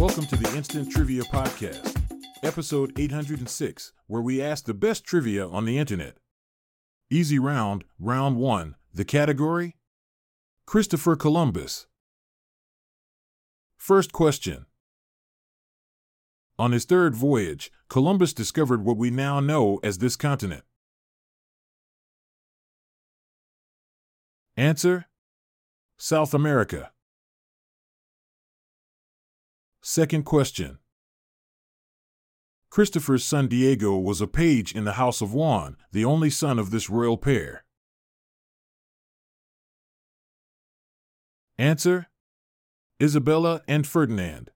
Welcome to the Instant Trivia Podcast, episode 806, where we ask the best trivia on the internet. Easy round, round one. The category? Christopher Columbus. First question. On his third voyage, Columbus discovered what we now know as this continent. Answer South America. Second question. Christopher's son Diego was a page in the House of Juan, the only son of this royal pair. Answer Isabella and Ferdinand.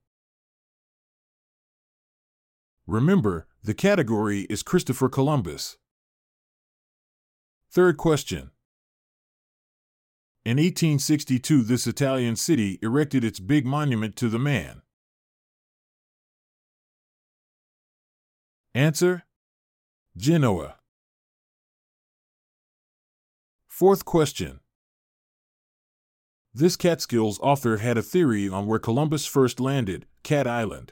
Remember, the category is Christopher Columbus. Third question. In 1862, this Italian city erected its big monument to the man. Answer Genoa. Fourth question. This Catskills author had a theory on where Columbus first landed, Cat Island.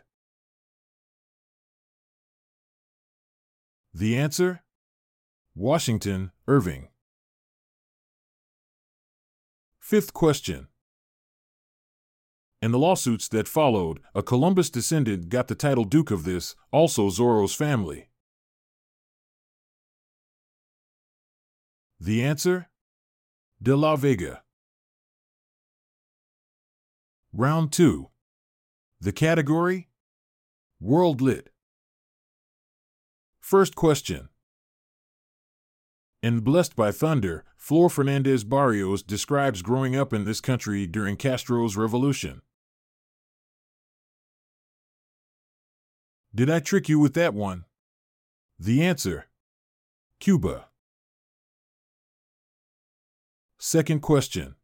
The answer? Washington, Irving. Fifth question. In the lawsuits that followed, a Columbus descendant got the title Duke of this, also Zorro's family. The answer? De la Vega. Round 2. The category? World Lit. First question. In Blessed by Thunder, Flor Fernandez Barrios describes growing up in this country during Castro's revolution. Did I trick you with that one? The answer Cuba. Second question.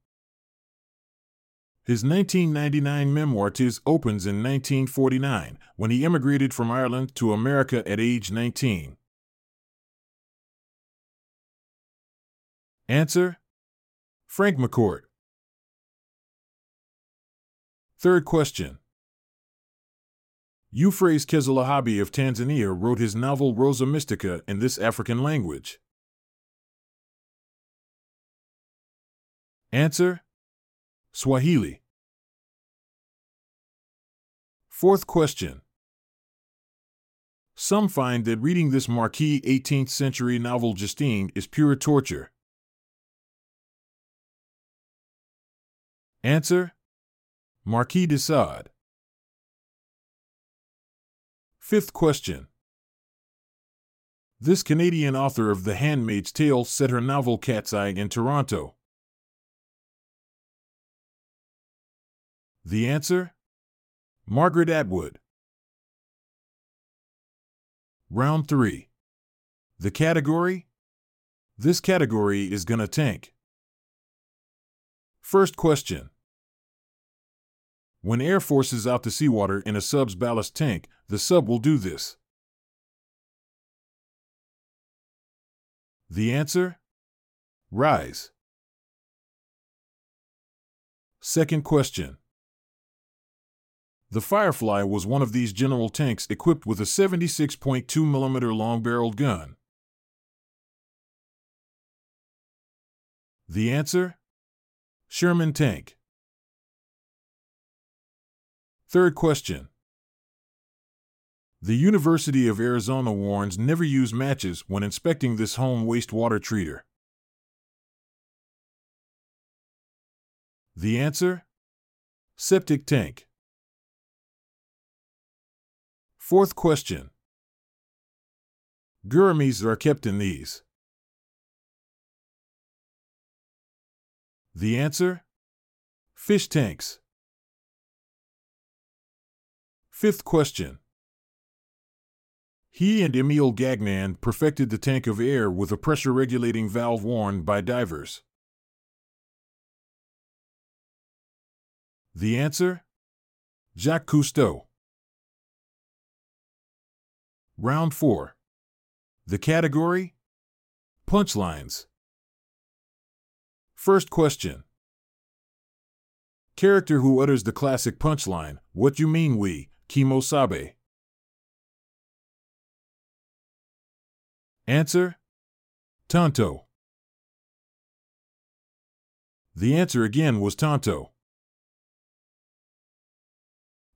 His 1999 memoir Tis opens in 1949 when he immigrated from Ireland to America at age 19. Answer Frank McCourt. Third question. Euphrase Kezilahabi of Tanzania wrote his novel Rosa Mistika in this African language. Answer Swahili. Fourth question. Some find that reading this marquis' 18th century novel Justine is pure torture. Answer Marquis de Sade. Fifth question. This Canadian author of The Handmaid's Tale set her novel Cat's Eye in Toronto. The answer? Margaret Atwood. Round 3. The category? This category is gonna tank. First question. When air forces out the seawater in a sub's ballast tank, the sub will do this. The answer? Rise. Second question. The Firefly was one of these general tanks equipped with a 76.2 mm long barreled gun. The answer? Sherman tank. Third question. The University of Arizona warns never use matches when inspecting this home wastewater treater. The answer? Septic tank. Fourth question. Gouramis are kept in these. The answer? Fish tanks. Fifth question. He and Emile Gagnan perfected the tank of air with a pressure regulating valve worn by divers. The answer? Jacques Cousteau. Round 4. The category? Punchlines. First question. Character who utters the classic punchline, What you mean we, Kimosabe? Answer Tonto. The answer again was Tonto.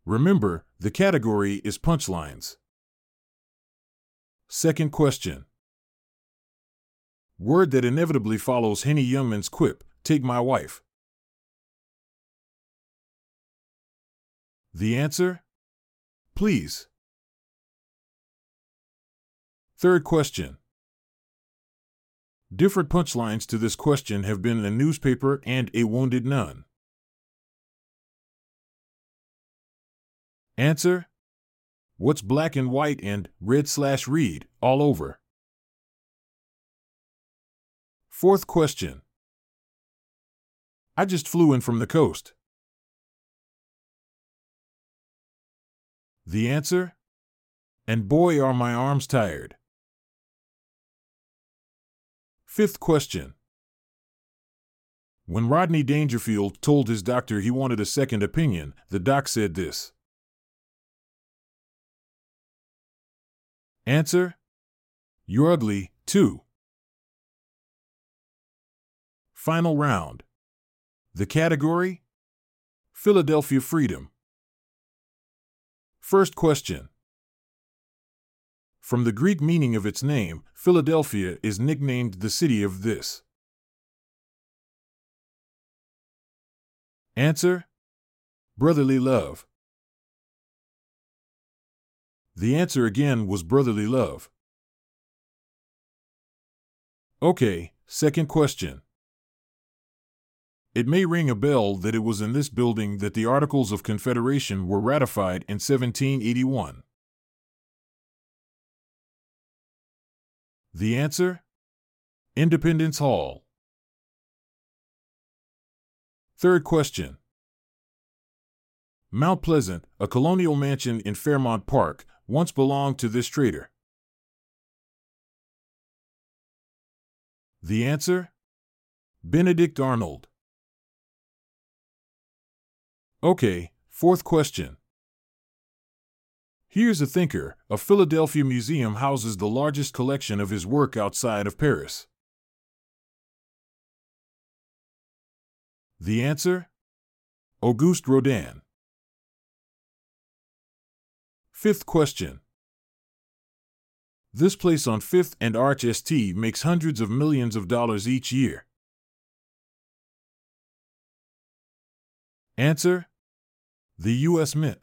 Remember, the category is punchlines. Second question. Word that inevitably follows Henny Youngman's quip, take my wife. The answer? Please. Third question. Different punchlines to this question have been a newspaper and a wounded nun. Answer? What's black and white and red slash read all over? Fourth question. I just flew in from the coast. The answer? And boy, are my arms tired. Fifth question. When Rodney Dangerfield told his doctor he wanted a second opinion, the doc said this Answer You're ugly, too. Final round. The category Philadelphia Freedom. First question from the Greek meaning of its name, Philadelphia is nicknamed the city of this. Answer Brotherly love. The answer again was brotherly love. Okay, second question. It may ring a bell that it was in this building that the Articles of Confederation were ratified in 1781. The answer? Independence Hall. Third question. Mount Pleasant, a colonial mansion in Fairmount Park, once belonged to this trader. The answer? Benedict Arnold. Okay, fourth question. Here's a thinker a Philadelphia museum houses the largest collection of his work outside of Paris. The answer? Auguste Rodin. Fifth question. This place on 5th and Arch St makes hundreds of millions of dollars each year. Answer? The U.S. Mint.